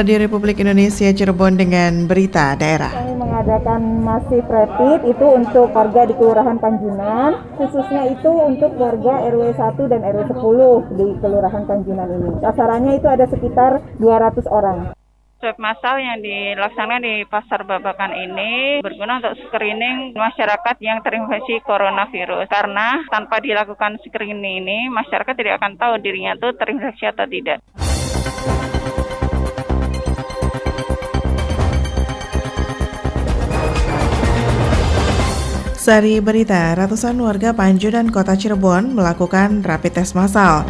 Radio Republik Indonesia Cirebon dengan berita daerah. Kami mengadakan masif rapid itu untuk warga di Kelurahan Panjunan, khususnya itu untuk warga RW 1 dan RW 10 di Kelurahan Panjunan ini. Sasarannya itu ada sekitar 200 orang. Swab massal yang dilaksanakan di Pasar Babakan ini berguna untuk screening masyarakat yang terinfeksi coronavirus. Karena tanpa dilakukan screening ini, masyarakat tidak akan tahu dirinya itu terinfeksi atau tidak. Sari berita, ratusan warga Panjudan Kota Cirebon melakukan rapid test massal.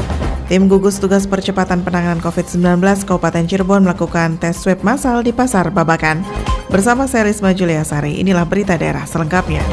Tim gugus tugas percepatan penanganan COVID-19 Kabupaten Cirebon melakukan tes swab massal di Pasar Babakan. Bersama saya Risma Julia Sari, inilah berita daerah selengkapnya.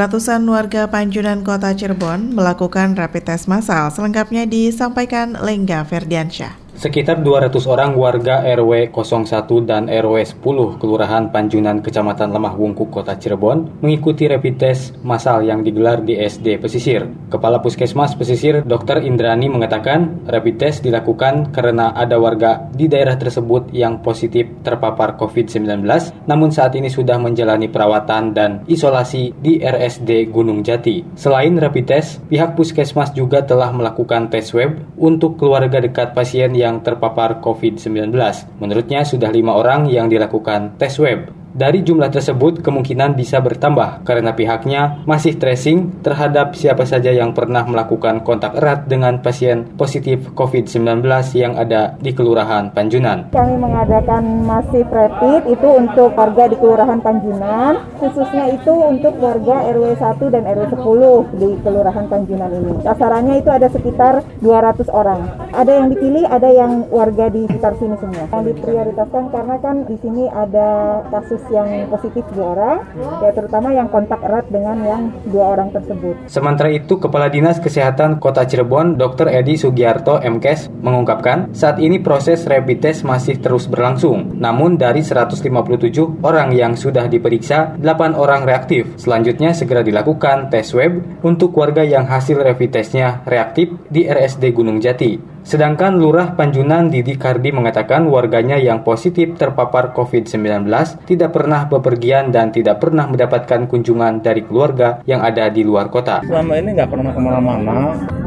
Ratusan warga Panjunan Kota Cirebon melakukan rapid test massal. Selengkapnya disampaikan Lengga Ferdiansyah. Sekitar 200 orang warga RW 01 dan RW 10 Kelurahan Panjunan Kecamatan Lemah Wungkuk Kota Cirebon mengikuti rapid test massal yang digelar di SD Pesisir. Kepala Puskesmas Pesisir Dr. Indrani mengatakan rapid test dilakukan karena ada warga di daerah tersebut yang positif terpapar COVID-19 namun saat ini sudah menjalani perawatan dan isolasi di RSD Gunung Jati. Selain rapid test, pihak Puskesmas juga telah melakukan tes swab untuk keluarga dekat pasien yang yang terpapar COVID-19. Menurutnya sudah lima orang yang dilakukan tes web. Dari jumlah tersebut kemungkinan bisa bertambah karena pihaknya masih tracing terhadap siapa saja yang pernah melakukan kontak erat dengan pasien positif COVID-19 yang ada di Kelurahan Panjunan. Kami mengadakan masif rapid itu untuk warga di Kelurahan Panjunan, khususnya itu untuk warga RW 1 dan RW 10 di Kelurahan Panjunan ini. Sasarannya itu ada sekitar 200 orang. Ada yang dipilih, ada yang warga di sekitar sini semua. Yang diprioritaskan karena kan di sini ada kasus kasus yang positif dua orang, ya terutama yang kontak erat dengan yang dua orang tersebut. Sementara itu, Kepala Dinas Kesehatan Kota Cirebon, Dr. Edi Sugiarto MKes mengungkapkan, saat ini proses rapid test masih terus berlangsung. Namun dari 157 orang yang sudah diperiksa, 8 orang reaktif. Selanjutnya segera dilakukan tes web untuk warga yang hasil rapid testnya reaktif di RSD Gunung Jati. Sedangkan Lurah Panjunan Didi Kardi mengatakan warganya yang positif terpapar COVID-19 tidak pernah bepergian dan tidak pernah mendapatkan kunjungan dari keluarga yang ada di luar kota. Selama ini nggak pernah ke mana-mana,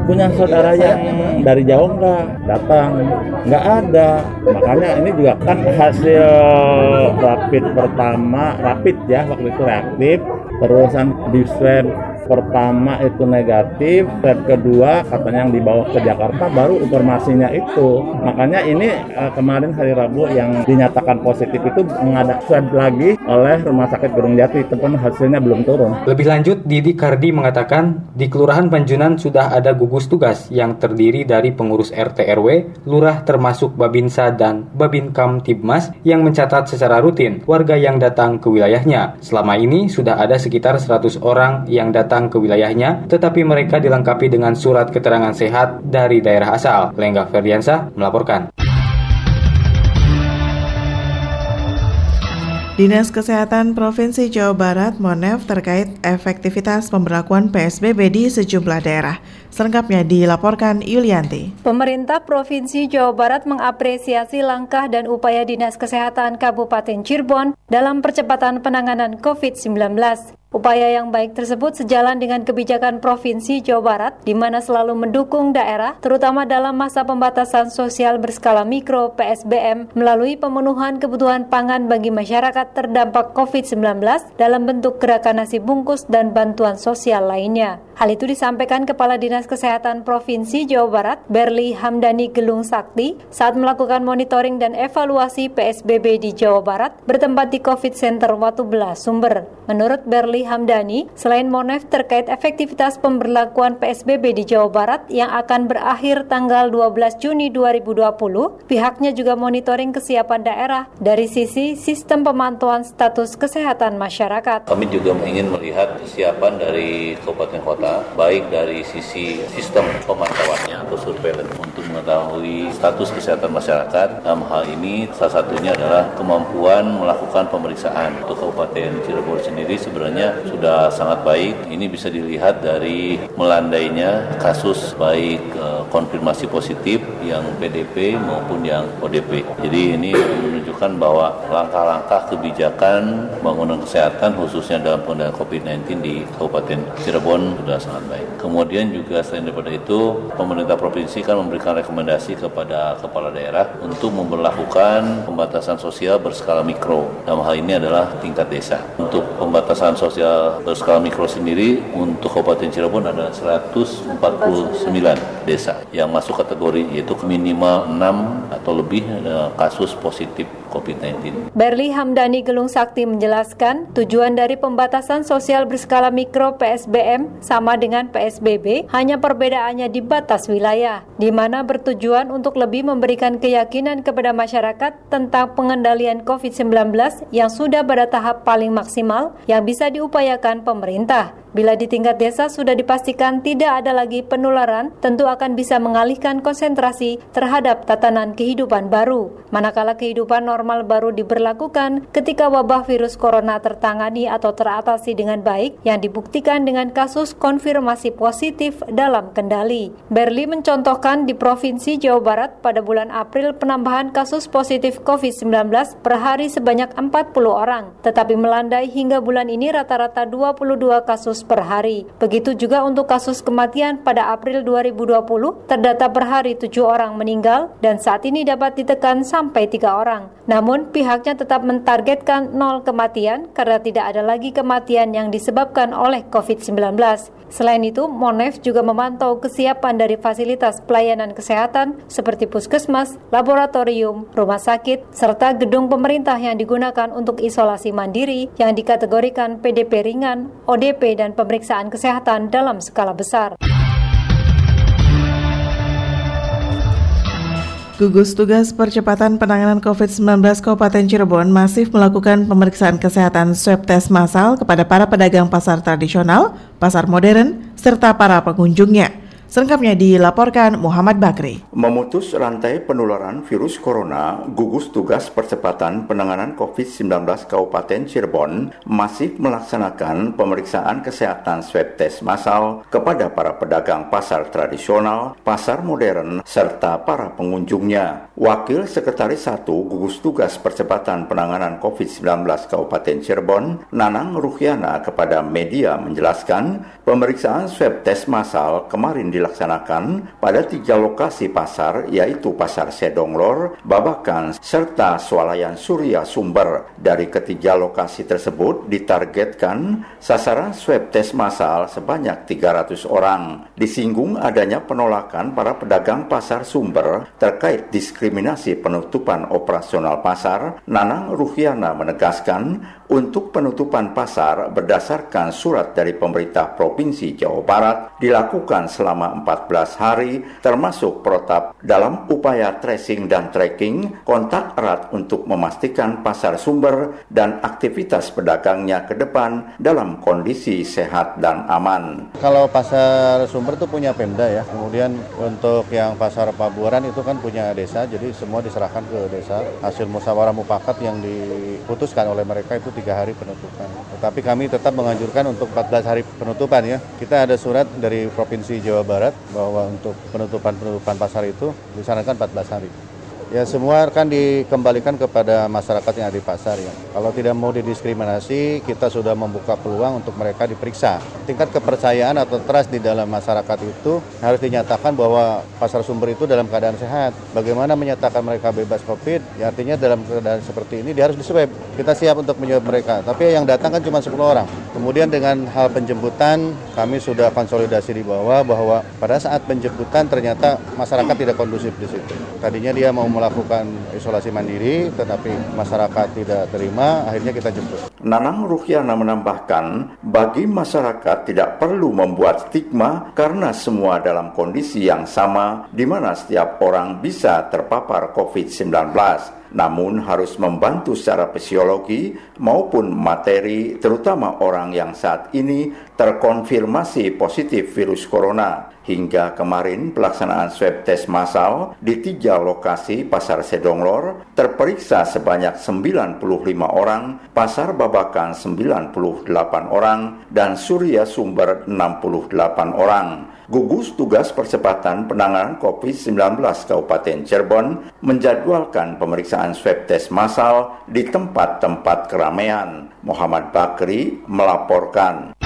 punya saudara yang dari jauh nggak datang, nggak ada. Makanya ini juga kan hasil rapid pertama, rapid ya waktu itu reaktif, terusan di swab pertama itu negatif, swab kedua katanya yang dibawa ke Jakarta baru informasinya itu. Makanya ini uh, kemarin hari Rabu yang dinyatakan positif itu mengadak swab lagi oleh Rumah Sakit Gunung Jati, teman hasilnya belum turun. Lebih lanjut, Didi Kardi mengatakan di Kelurahan Panjunan sudah ada gugus tugas yang terdiri dari pengurus RT RW, lurah termasuk Babinsa dan Babin Tibmas yang mencatat secara rutin warga yang datang ke wilayahnya. Selama ini sudah ada sekitar 100 orang yang datang datang ke wilayahnya, tetapi mereka dilengkapi dengan surat keterangan sehat dari daerah asal. Lengga Ferdiansa melaporkan. Dinas Kesehatan Provinsi Jawa Barat Monev terkait efektivitas pemberlakuan PSBB di sejumlah daerah. Selengkapnya dilaporkan Yulianti. Pemerintah Provinsi Jawa Barat mengapresiasi langkah dan upaya Dinas Kesehatan Kabupaten Cirebon dalam percepatan penanganan COVID-19. Upaya yang baik tersebut sejalan dengan kebijakan Provinsi Jawa Barat, di mana selalu mendukung daerah, terutama dalam masa pembatasan sosial berskala mikro PSBM, melalui pemenuhan kebutuhan pangan bagi masyarakat terdampak COVID-19 dalam bentuk gerakan nasi bungkus dan bantuan sosial lainnya. Hal itu disampaikan Kepala Dinas Kesehatan Provinsi Jawa Barat, Berli Hamdani Gelung Sakti, saat melakukan monitoring dan evaluasi PSBB di Jawa Barat bertempat di COVID Center Watu Belas, Sumber. Menurut Berli Hamdani, selain Monef terkait efektivitas pemberlakuan PSBB di Jawa Barat yang akan berakhir tanggal 12 Juni 2020, pihaknya juga monitoring kesiapan daerah dari sisi sistem pemantauan status kesehatan masyarakat. Kami juga ingin melihat kesiapan dari kabupaten kota baik dari sisi sistem pemantauannya atau surveillance untuk mengetahui status kesehatan masyarakat. Dalam hal ini salah satunya adalah kemampuan melakukan pemeriksaan. Untuk Kabupaten Cirebon sendiri sebenarnya sudah sangat baik. Ini bisa dilihat dari melandainya kasus baik uh, konfirmasi positif yang PDP maupun yang ODP. Jadi ini menunjukkan bahwa langkah-langkah kebijakan bangunan kesehatan khususnya dalam pengendalian COVID-19 di Kabupaten Cirebon sudah sangat baik. Kemudian juga selain daripada itu, pemerintah provinsi kan memberikan rekomendasi kepada kepala daerah untuk memperlakukan pembatasan sosial berskala mikro. Dalam hal ini adalah tingkat desa. Untuk pembatasan sosial berskala mikro sendiri untuk Kabupaten Cirebon ada 149 desa yang masuk kategori yaitu minimal 6 atau lebih eh, kasus positif COVID-19. Berli Hamdani Gelung Sakti menjelaskan tujuan dari pembatasan sosial berskala mikro PSBM sama dengan PSBB hanya perbedaannya di batas wilayah, di mana bertujuan untuk lebih memberikan keyakinan kepada masyarakat tentang pengendalian COVID-19 yang sudah pada tahap paling maksimal yang bisa diupayakan pemerintah. Bila di tingkat desa sudah dipastikan tidak ada lagi penularan, tentu akan bisa mengalihkan konsentrasi terhadap tatanan kehidupan baru. Manakala kehidupan normal baru diberlakukan ketika wabah virus corona tertangani atau teratasi dengan baik yang dibuktikan dengan kasus konfirmasi positif dalam kendali. Berli mencontohkan di Provinsi Jawa Barat pada bulan April penambahan kasus positif COVID-19 per hari sebanyak 40 orang, tetapi melandai hingga bulan ini rata-rata 22 kasus per hari. Begitu juga untuk kasus kematian pada April 2020, terdata per hari 7 orang meninggal dan saat ini dapat ditekan sampai 3 orang. Namun pihaknya tetap mentargetkan nol kematian karena tidak ada lagi kematian yang disebabkan oleh COVID-19. Selain itu, Monef juga memantau kesiapan dari fasilitas pelayanan kesehatan seperti puskesmas, laboratorium, rumah sakit, serta gedung pemerintah yang digunakan untuk isolasi mandiri yang dikategorikan PDP ringan, ODP, dan pemeriksaan kesehatan dalam skala besar. Gugus Tugas Percepatan Penanganan COVID-19 Kabupaten Cirebon masif melakukan pemeriksaan kesehatan swab test massal kepada para pedagang pasar tradisional, pasar modern, serta para pengunjungnya. Selengkapnya dilaporkan Muhammad Bakri. Memutus rantai penularan virus corona, gugus tugas percepatan penanganan COVID-19 Kabupaten Cirebon masih melaksanakan pemeriksaan kesehatan swab test massal kepada para pedagang pasar tradisional, pasar modern, serta para pengunjungnya. Wakil Sekretaris 1 Gugus Tugas Percepatan Penanganan COVID-19 Kabupaten Cirebon, Nanang Ruhiana kepada media menjelaskan pemeriksaan swab test massal kemarin di dilaksanakan pada tiga lokasi pasar yaitu Pasar Sedonglor, Babakan, serta Swalayan Surya Sumber. Dari ketiga lokasi tersebut ditargetkan sasaran swab test massal sebanyak 300 orang. Disinggung adanya penolakan para pedagang pasar Sumber terkait diskriminasi penutupan operasional pasar, Nanang Ruhiana menegaskan untuk penutupan pasar berdasarkan surat dari pemerintah Provinsi Jawa Barat dilakukan selama 14 hari termasuk protap dalam upaya tracing dan tracking kontak erat untuk memastikan pasar sumber dan aktivitas pedagangnya ke depan dalam kondisi sehat dan aman. Kalau pasar sumber itu punya Pemda ya, kemudian untuk yang pasar Pabuaran itu kan punya desa, jadi semua diserahkan ke desa. Hasil musyawarah mufakat yang diputuskan oleh mereka itu tiga hari penutupan. Tetapi kami tetap menganjurkan untuk 14 hari penutupan ya. Kita ada surat dari Provinsi Jawa Barat bahwa untuk penutupan-penutupan pasar itu disarankan 14 hari. Ya semua kan dikembalikan kepada masyarakat yang ada di pasar ya. Kalau tidak mau didiskriminasi, kita sudah membuka peluang untuk mereka diperiksa. Tingkat kepercayaan atau trust di dalam masyarakat itu harus dinyatakan bahwa pasar sumber itu dalam keadaan sehat. Bagaimana menyatakan mereka bebas COVID? Ya artinya dalam keadaan seperti ini dia harus diswab. Kita siap untuk menjawab mereka. Tapi yang datang kan cuma 10 orang. Kemudian dengan hal penjemputan, kami sudah konsolidasi di bawah bahwa pada saat penjemputan ternyata masyarakat tidak kondusif di situ. Tadinya dia mau melakukan isolasi mandiri, tetapi masyarakat tidak terima, akhirnya kita jemput. Nanang Ruhyana menambahkan, bagi masyarakat tidak perlu membuat stigma karena semua dalam kondisi yang sama di mana setiap orang bisa terpapar COVID-19 namun harus membantu secara fisiologi maupun materi terutama orang yang saat ini terkonfirmasi positif virus corona. Hingga kemarin pelaksanaan swab tes massal di tiga lokasi Pasar Sedonglor terperiksa sebanyak 95 orang, Pasar Babakan 98 orang, dan Surya Sumber 68 orang. Gugus Tugas Percepatan Penanganan COVID-19 Kabupaten Cirebon menjadwalkan pemeriksaan swab tes massal di tempat-tempat keramaian. Muhammad Bakri melaporkan.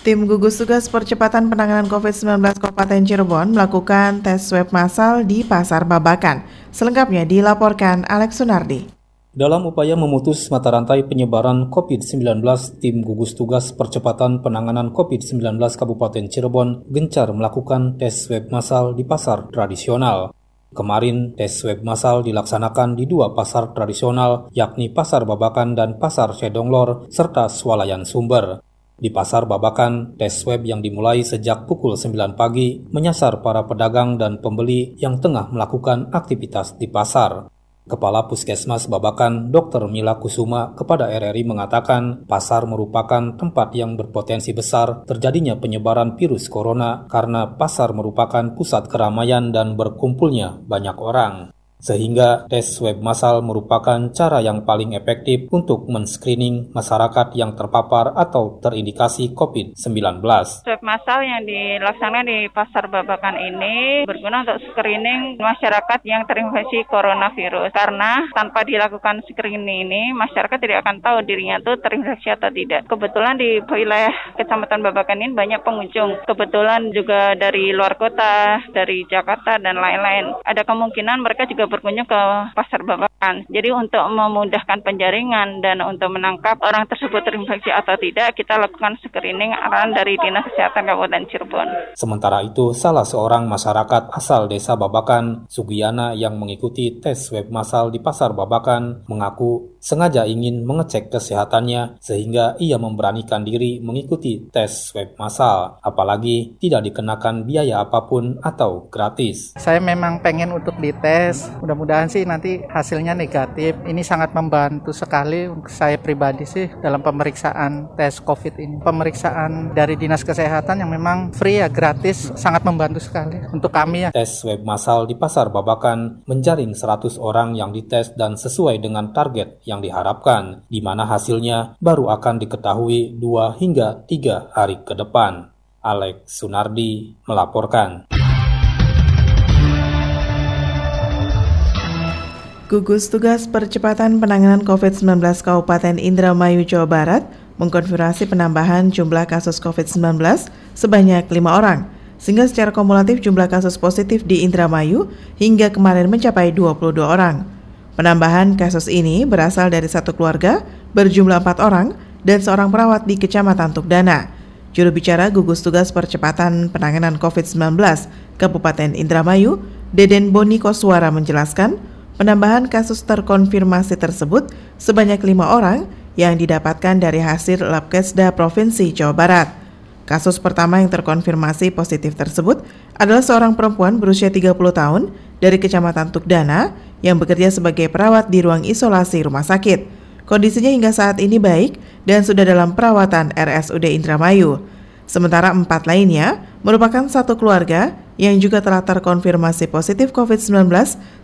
Tim gugus tugas percepatan penanganan COVID-19 Kabupaten Cirebon melakukan tes swab massal di Pasar Babakan. Selengkapnya dilaporkan Alex Sunardi. Dalam upaya memutus mata rantai penyebaran COVID-19, tim gugus tugas percepatan penanganan COVID-19 Kabupaten Cirebon gencar melakukan tes swab massal di pasar tradisional. Kemarin, tes swab massal dilaksanakan di dua pasar tradisional, yakni Pasar Babakan dan Pasar Sedonglor, serta Swalayan Sumber. Di Pasar Babakan, tes swab yang dimulai sejak pukul 9 pagi menyasar para pedagang dan pembeli yang tengah melakukan aktivitas di pasar. Kepala Puskesmas Babakan, Dr. Mila Kusuma, kepada RRI mengatakan pasar merupakan tempat yang berpotensi besar terjadinya penyebaran virus corona karena pasar merupakan pusat keramaian dan berkumpulnya banyak orang sehingga tes swab massal merupakan cara yang paling efektif untuk men-screening masyarakat yang terpapar atau terindikasi COVID-19. Swab massal yang dilaksanakan di Pasar Babakan ini berguna untuk screening masyarakat yang terinfeksi coronavirus. Karena tanpa dilakukan screening ini, masyarakat tidak akan tahu dirinya itu terinfeksi atau tidak. Kebetulan di wilayah Kecamatan Babakan ini banyak pengunjung. Kebetulan juga dari luar kota, dari Jakarta, dan lain-lain. Ada kemungkinan mereka juga berkunjung ke pasar babakan. Jadi untuk memudahkan penjaringan dan untuk menangkap orang tersebut terinfeksi atau tidak, kita lakukan screening arahan dari Dinas Kesehatan Kabupaten Cirebon. Sementara itu, salah seorang masyarakat asal desa Babakan, Sugiyana yang mengikuti tes swab massal di pasar Babakan, mengaku sengaja ingin mengecek kesehatannya sehingga ia memberanikan diri mengikuti tes swab massal, apalagi tidak dikenakan biaya apa pun atau gratis. Saya memang pengen untuk dites, Mudah-mudahan sih nanti hasilnya negatif. Ini sangat membantu sekali saya pribadi sih dalam pemeriksaan tes COVID ini. Pemeriksaan dari Dinas Kesehatan yang memang free ya gratis sangat membantu sekali untuk kami ya. Tes swab massal di Pasar Babakan menjaring 100 orang yang dites dan sesuai dengan target yang diharapkan, di mana hasilnya baru akan diketahui 2 hingga 3 hari ke depan. Alex Sunardi melaporkan. Gugus Tugas Percepatan Penanganan COVID-19 Kabupaten Indramayu, Jawa Barat mengkonfirmasi penambahan jumlah kasus COVID-19 sebanyak lima orang, sehingga secara kumulatif jumlah kasus positif di Indramayu hingga kemarin mencapai 22 orang. Penambahan kasus ini berasal dari satu keluarga berjumlah empat orang dan seorang perawat di Kecamatan Tukdana. Juru bicara gugus tugas percepatan penanganan COVID-19 Kabupaten Indramayu, Deden Boni Koswara menjelaskan, Penambahan kasus terkonfirmasi tersebut sebanyak lima orang yang didapatkan dari hasil Labkesda Provinsi Jawa Barat. Kasus pertama yang terkonfirmasi positif tersebut adalah seorang perempuan berusia 30 tahun dari Kecamatan Tukdana yang bekerja sebagai perawat di ruang isolasi rumah sakit. Kondisinya hingga saat ini baik dan sudah dalam perawatan RSUD Indramayu. Sementara empat lainnya merupakan satu keluarga yang juga telah terkonfirmasi positif COVID-19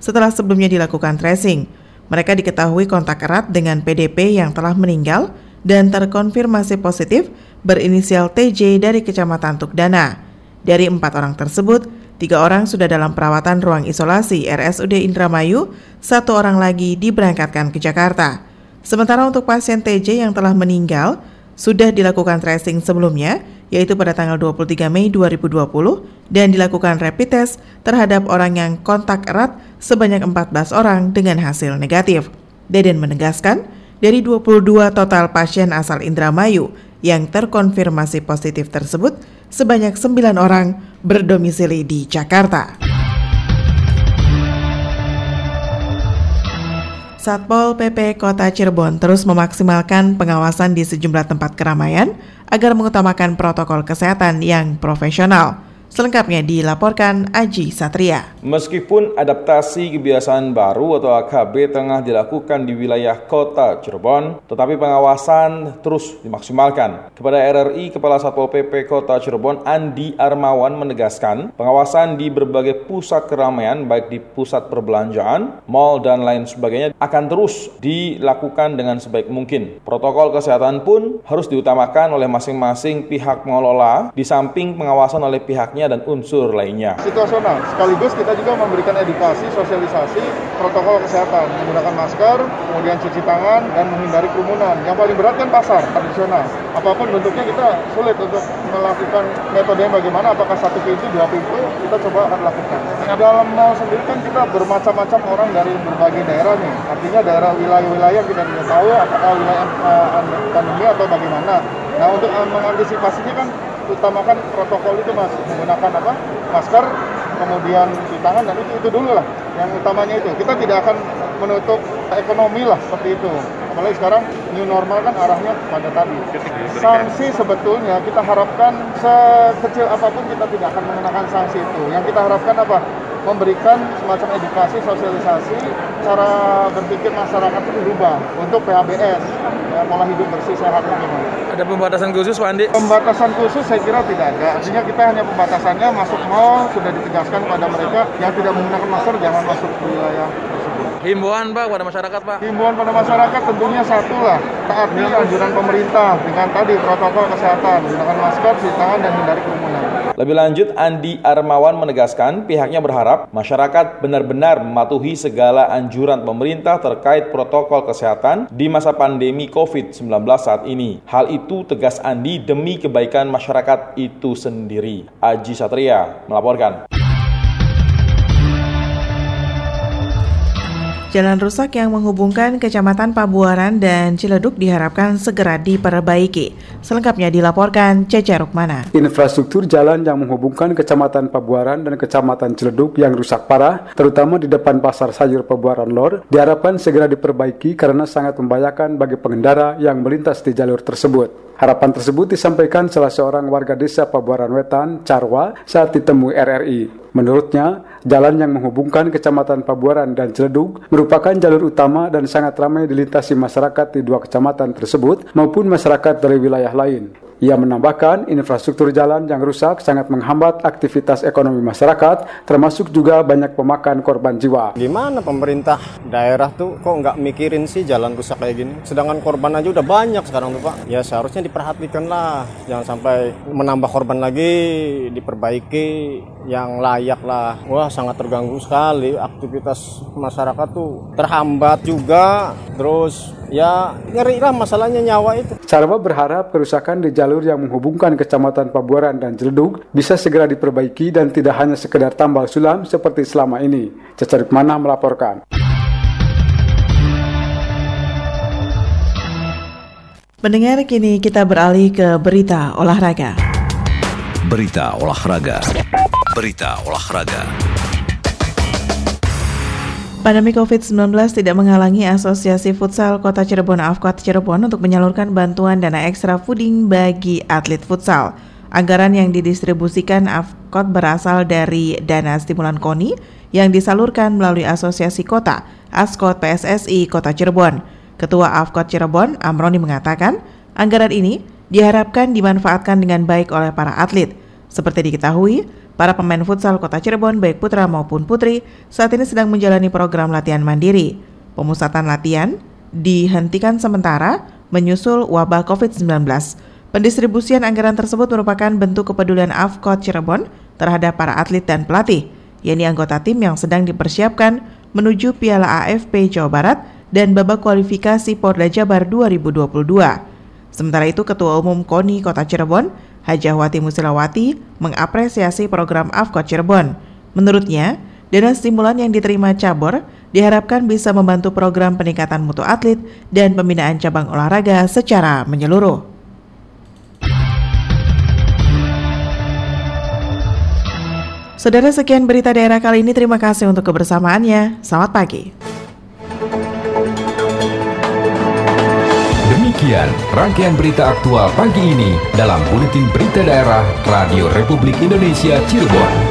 setelah sebelumnya dilakukan tracing. Mereka diketahui kontak erat dengan PDP yang telah meninggal dan terkonfirmasi positif berinisial TJ dari Kecamatan Tukdana. Dari empat orang tersebut, tiga orang sudah dalam perawatan ruang isolasi RSUD Indramayu, satu orang lagi diberangkatkan ke Jakarta. Sementara untuk pasien TJ yang telah meninggal, sudah dilakukan tracing sebelumnya, yaitu pada tanggal 23 Mei 2020 dan dilakukan rapid test terhadap orang yang kontak erat sebanyak 14 orang dengan hasil negatif. Deden menegaskan, dari 22 total pasien asal Indramayu yang terkonfirmasi positif tersebut, sebanyak 9 orang berdomisili di Jakarta. Satpol PP Kota Cirebon terus memaksimalkan pengawasan di sejumlah tempat keramaian agar mengutamakan protokol kesehatan yang profesional. Selengkapnya dilaporkan Aji Satria. Meskipun adaptasi kebiasaan baru atau AKB tengah dilakukan di wilayah kota Cirebon, tetapi pengawasan terus dimaksimalkan. Kepada RRI, Kepala Satpol PP Kota Cirebon Andi Armawan menegaskan pengawasan di berbagai pusat keramaian baik di pusat perbelanjaan, mal dan lain sebagainya akan terus dilakukan dengan sebaik mungkin. Protokol kesehatan pun harus diutamakan oleh masing-masing pihak pengelola di samping pengawasan oleh pihaknya dan unsur lainnya. Situasional, sekaligus kita juga memberikan edukasi, sosialisasi protokol kesehatan, menggunakan masker, kemudian cuci tangan, dan menghindari kerumunan. Yang paling berat kan pasar tradisional. Apa pun bentuknya kita sulit untuk melakukan metode yang bagaimana, apakah satu pintu, dua pintu, kita coba akan lakukan. Dalam mall sendiri kan kita bermacam-macam orang dari berbagai daerah nih. Artinya daerah wilayah-wilayah kita tidak tahu apakah wilayah uh, pandemi atau bagaimana. Nah untuk uh, mengantisipasinya kan utamakan protokol itu mas. Menggunakan apa? Masker kemudian cuci tangan dan itu itu dulu lah yang utamanya itu. Kita tidak akan menutup ekonomi lah seperti itu. Apalagi sekarang new normal kan arahnya pada tadi. Sanksi sebetulnya kita harapkan sekecil apa pun kita tidak akan mengenakan sanksi itu. Yang kita harapkan apa memberikan semacam edukasi sosialisasi cara berpikir masyarakat itu berubah untuk PHBS ya, pola hidup bersih sehat gimana ada pembatasan khusus Pak Andi? Pembatasan khusus saya kira tidak ada. Artinya kita hanya pembatasannya masuk mall sudah ditegaskan pada mereka yang tidak menggunakan masker jangan masuk ke wilayah tersebut. Himbauan Pak pada masyarakat Pak? Himbauan pada masyarakat tentunya satu lah, taati anjuran pemerintah dengan tadi protokol kesehatan, menggunakan masker, cuci tangan dan hindari kerumunan. Lebih lanjut, Andi Armawan menegaskan pihaknya berharap masyarakat benar-benar mematuhi segala anjuran pemerintah terkait protokol kesehatan di masa pandemi COVID-19 saat ini. Hal itu tegas Andi demi kebaikan masyarakat itu sendiri. Aji Satria melaporkan. Jalan rusak yang menghubungkan Kecamatan Pabuaran dan Ciledug diharapkan segera diperbaiki. Selengkapnya dilaporkan Cece Rukmana. Infrastruktur jalan yang menghubungkan Kecamatan Pabuaran dan Kecamatan Ciledug yang rusak parah, terutama di depan Pasar Sayur Pabuaran Lor, diharapkan segera diperbaiki karena sangat membahayakan bagi pengendara yang melintas di jalur tersebut. Harapan tersebut disampaikan salah seorang warga desa Pabuaran Wetan, Carwa, saat ditemui RRI. Menurutnya, jalan yang menghubungkan Kecamatan Pabuaran dan Ciledug merupakan jalur utama dan sangat ramai dilintasi masyarakat di dua kecamatan tersebut maupun masyarakat dari wilayah lain. Ia menambahkan infrastruktur jalan yang rusak sangat menghambat aktivitas ekonomi masyarakat, termasuk juga banyak pemakan korban jiwa. Gimana pemerintah daerah tuh kok nggak mikirin sih jalan rusak kayak gini? Sedangkan korban aja udah banyak sekarang tuh Pak. Ya seharusnya diperhatikan lah, jangan sampai menambah korban lagi, diperbaiki yang layak lah. Wah sangat terganggu sekali aktivitas masyarakat tuh terhambat juga, terus ya ngeri lah masalahnya nyawa itu. Carwa berharap kerusakan di jalur yang menghubungkan kecamatan Pabuaran dan Jeledug bisa segera diperbaiki dan tidak hanya sekedar tambal sulam seperti selama ini. Cecarik Mana melaporkan. Mendengar kini kita beralih ke berita olahraga. Berita olahraga. Berita olahraga. Pandemi COVID-19 tidak menghalangi Asosiasi Futsal Kota Cirebon Afkot Cirebon untuk menyalurkan bantuan dana ekstra fooding bagi atlet futsal. Anggaran yang didistribusikan Afkot berasal dari dana stimulan KONI yang disalurkan melalui Asosiasi Kota, Askot PSSI Kota Cirebon. Ketua Afkot Cirebon, Amroni mengatakan, anggaran ini diharapkan dimanfaatkan dengan baik oleh para atlet. Seperti diketahui, Para pemain futsal kota Cirebon baik putra maupun putri saat ini sedang menjalani program latihan mandiri. Pemusatan latihan dihentikan sementara menyusul wabah COVID-19. Pendistribusian anggaran tersebut merupakan bentuk kepedulian AFKOT Cirebon terhadap para atlet dan pelatih, yakni anggota tim yang sedang dipersiapkan menuju Piala AFP Jawa Barat dan babak kualifikasi Porda Jabar 2022. Sementara itu, Ketua Umum KONI Kota Cirebon, Hajahwati Musilawati mengapresiasi program Afkot Cirebon. Menurutnya, dana stimulan yang diterima cabur diharapkan bisa membantu program peningkatan mutu atlet dan pembinaan cabang olahraga secara menyeluruh. Saudara sekian berita daerah kali ini terima kasih untuk kebersamaannya. Selamat pagi. Demikian rangkaian berita aktual pagi ini dalam Buletin Berita Daerah Radio Republik Indonesia Cirebon.